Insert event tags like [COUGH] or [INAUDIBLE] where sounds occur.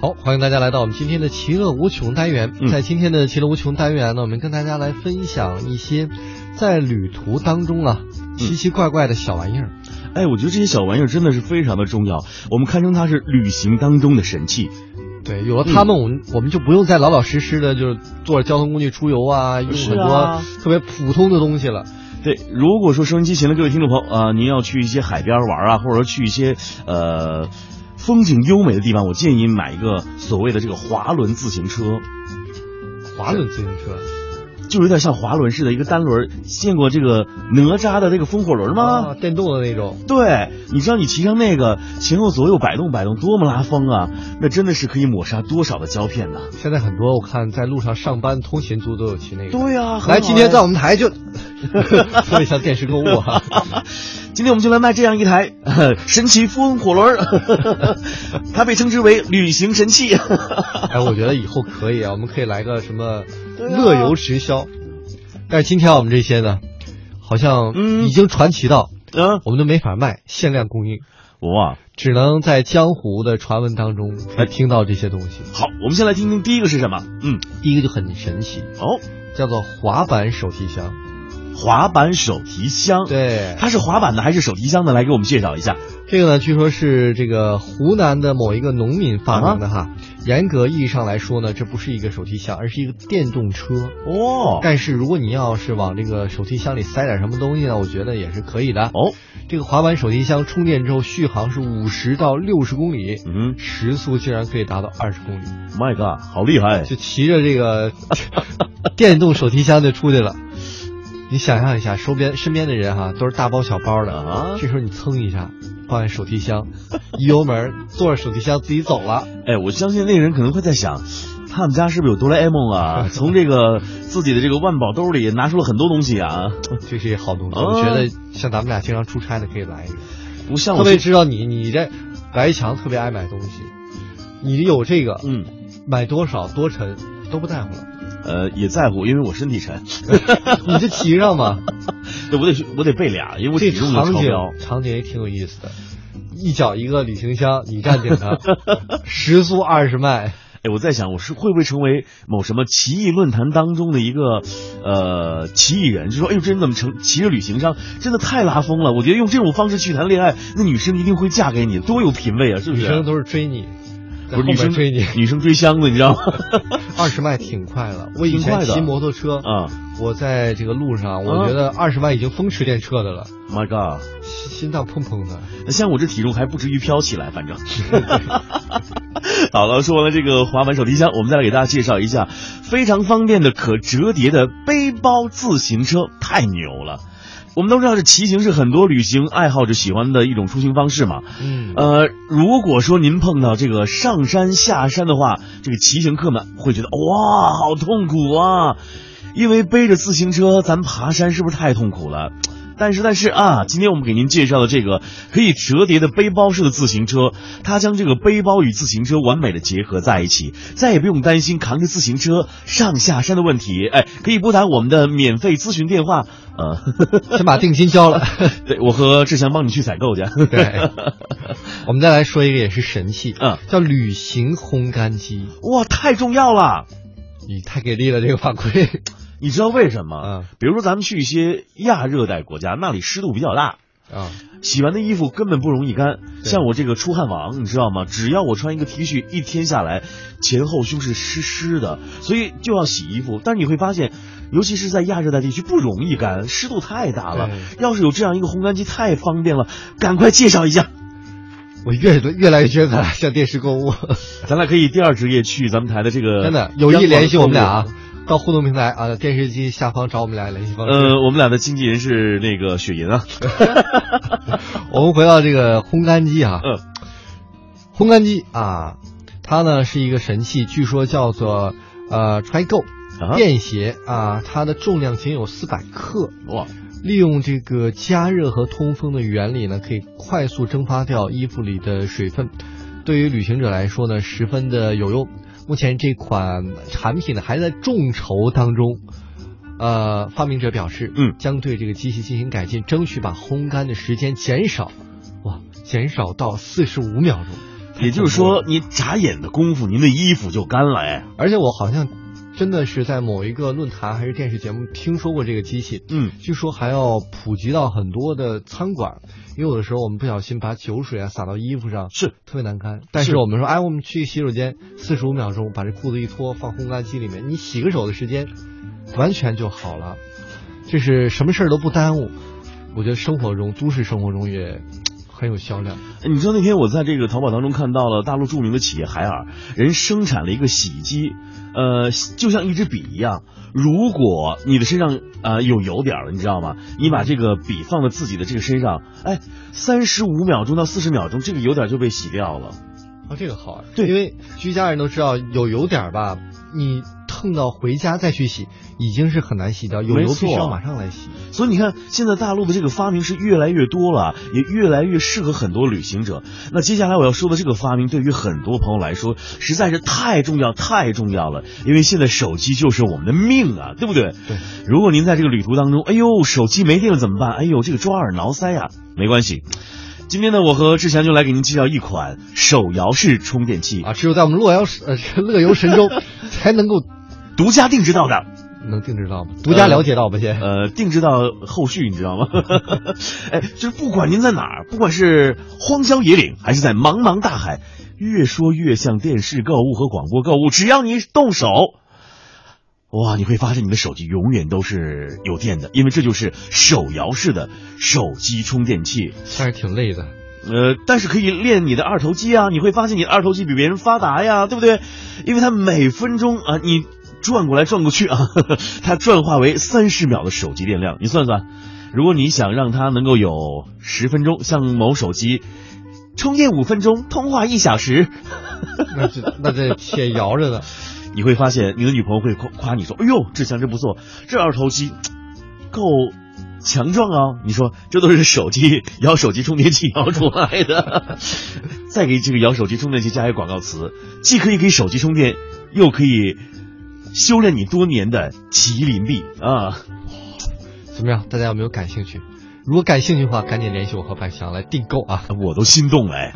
好，欢迎大家来到我们今天的其乐无穷单元。嗯在今天的其乐无穷单元呢，我们跟大家来分享一些在旅途当中啊奇奇怪怪的小玩意儿。哎，我觉得这些小玩意儿真的是非常的重要，我们堪称它是旅行当中的神器。对，有了它们，我们我们就不用再老老实实的，就是坐着交通工具出游啊，用很多啊特别普通的东西了。对，如果说收音机前的各位听众朋友啊、您要去一些海边玩啊，或者说去一些呃风景优美的地方，我建议买一个所谓的这个滑轮自行车，滑轮自行车就有点像滑轮似的一个单轮。见过这个哪吒的那个风火轮吗？啊，电动的那种。对，你知道你骑上那个前后左右摆动摆动多么拉风啊！那真的是可以抹杀多少的胶片呐！现在很多我看在路上上班通勤族都有骑那个。对呀、很来，今天在哎我们台就 [LAUGHS] 说一下电视购物啊。[LAUGHS] 今天我们就来卖这样一台呃 [LAUGHS] 神奇风火轮儿，[LAUGHS] 它被称之为旅行神器。哎，我觉得以后可以啊，我们可以来个什么乐游直销。但是今天我们这些呢，好像嗯已经传奇到嗯，我们都没法卖，限量供应，我啊，只能在江湖的传闻当中才听到这些东西。好，我们先来听听第一个是什么？嗯，第一个就很神奇，哦，叫做滑板手提箱。滑板手提箱。，对，它是滑板的还是手提箱的？来给我们介绍一下。这个呢，据说是这个湖南的某一个农民发明的哈。严格意义上来说呢，这不是一个手提箱，而是一个电动车。哦，但是如果你要是往这个手提箱里塞点什么东西呢，我觉得也是可以的。哦，这个滑板手提箱充电之后续航是五十到六十公里，嗯时速竟然可以达到二十公里，，My God，好厉害！就骑着这个 [LAUGHS] 电动手提箱就出去了。你想象一下，周边身边的人哈都是大包小包的啊这时候你蹭一下，放下手提箱，[LAUGHS] 一油门坐着手提箱自己走了。哎，我相信那个人可能会在想，他们家是不是有哆啦 A 梦啊？[LAUGHS] 从这个自己的这个万宝兜里拿出了很多东西啊，这是一好东西，啊我觉得像咱们俩经常出差的可以来一个。不像我特别知道你，你这白墙特别爱买东西，你有这个，嗯。买多少多沉都不在乎了，呃，也在乎，因为我身体沉，[LAUGHS] 你就骑上吗。对，我得我得备俩，因为我这体重就场景超标。场景也挺有意思的，一脚一个旅行箱，你站顶它，[LAUGHS] 时速二十迈，哎，我在想，我是会不会成为某什么奇异论坛当中的一个呃奇异人？就说，哎呦，这人怎么成骑着旅行箱，真的太拉风了！我觉得用这种方式去谈恋爱，那女生一定会嫁给你，多有品位啊，是不是？女生都是追你，不是女生追你，女生追箱子，你知道吗？[LAUGHS] 二十迈挺快了。我以前骑摩托车，啊我在这个路上，我觉得二十迈已经风驰电掣的了，，My God！心心脏砰砰的。那像我这体重还不至于飘起来，反正。[LAUGHS] 好了，说完了这个滑板手提箱，我们再来给大家介绍一下非常方便的可折叠的背包自行车，太牛了。我们都知道，这骑行是很多旅行爱好者喜欢的一种出行方式嘛。嗯，呃，如果说您碰到这个上山下山的话，这个骑行客们会觉得哇，好痛苦啊，因为背着自行车咱爬山是不是太痛苦了？但是但是啊，今天我们给您介绍的这个可以折叠的背包式的自行车，它将这个背包与自行车完美的结合在一起，再也不用担心扛着自行车上下山的问题。哎，可以拨打我们的免费咨询电话，呃，[LAUGHS] 先把定金交了。[LAUGHS] 对我和志祥帮你去采购去。对，[LAUGHS] 我们再来说一个也是神器，嗯，叫旅行烘干机。哇，太重要了。你太给力了，这个法规。你知道为什么？嗯比如说咱们去一些亚热带国家，那里湿度比较大，啊，洗完的衣服根本不容易干。像我这个出汗王，你知道吗？只要我穿一个 T 恤，一天下来，前后胸是湿湿的，所以就要洗衣服。但是你会发现，尤其是在亚热带地区不容易干，湿度太大了。要是有这样一个烘干机，太方便了，赶快介绍一下。我越越来越觉得咱俩像电视购物，[LAUGHS] 咱俩可以第二职业去咱们台的这个真的有意联系我们俩啊。到互动平台啊，电视机下方找我们俩联系方式。呃，我们俩的经纪人是那个雪银啊。[LAUGHS] [LAUGHS] 我们回到这个烘干机啊，嗯，烘干机啊，它呢是一个神器，据说叫做呃 Trigo 啊便携啊，它的重量仅有四百克，哇，利用这个加热和通风的原理呢，可以快速蒸发掉衣服里的水分，对于旅行者来说呢，十分的有用。目前这款产品呢还在众筹当中，呃，发明者表示，嗯将对这个机器进行改进，争取把烘干的时间减少，哇，减少到四十五秒钟。也就是说，你眨眼的功夫，您的衣服就干了哎。而且我好像真的是在某一个论坛还是电视节目听说过这个机器，嗯，据说还要普及到很多的餐馆，因为有的时候我们不小心把酒水啊洒到衣服上，是特别难堪。但是我们说，哎，我们去洗手间，四十五秒钟把这裤子一脱，放烘干机里面，你洗个手的时间完全就好了，这是什么事儿都不耽误。我觉得生活中，都市生活中也。很有销量。你知道那天我在这个淘宝当中看到了大陆著名的企业海尔，人生产了一个洗衣机，呃，就像一支笔一样。如果你的身上呃有油点了，你知道吗？你把这个笔放在自己的这个身上，哎，三十五秒钟到四十秒钟，这个油点就被洗掉了。啊，这个好啊。对，因为居家人都知道有油点吧，你。碰到回家再去洗，已经是很难洗掉，有油必须要马上来洗。所以你看，现在大陆的这个发明是越来越多了，也越来越适合很多旅行者。那接下来我要说的这个发明，对于很多朋友来说，实在是太重要、太重要了。因为现在手机就是我们的命啊，对不对？对。如果您在这个旅途当中，哎呦，手机没电了怎么办？哎呦，这个抓耳挠腮呀，没关系。今天呢，我和志强就来给您介绍一款手摇式充电器啊，只有在我们乐游呃乐游神州 [LAUGHS] 才能够。独家定制到的，能定制到吗？独家了解到吧，先。呃，定制到后续，你知道吗？[LAUGHS] 哎，就是不管您在哪儿，不管是荒郊野岭，还是在茫茫大海，越说越像电视购物和广播购物。只要你动手，哇，你会发现你的手机永远都是有电的，因为这就是手摇式的手机充电器。但是挺累的，呃，但是可以练你的二头肌啊！你会发现你的二头肌比别人发达呀，对不对？因为它每分钟啊，你。转过来转过去啊，[LAUGHS] 它转化为三十秒的手机电量，你算算，如果你想让它能够有十分钟，像某手机充电五分钟，通话一小时，[LAUGHS] 那这那这且摇着呢，[LAUGHS] 你会发现你的女朋友会夸夸你说，哎呦，志强真不错，这二头肌 [TSK] 够强壮啊！你说这都是手机摇手机充电器摇出来的，再给这个摇手机充电器加一个广告词，既可以给手机充电，又可以。修炼你多年的麒麟臂啊，怎么样？大家有没有感兴趣？如果感兴趣的话，赶紧联系我和白强来订购啊！我都心动了。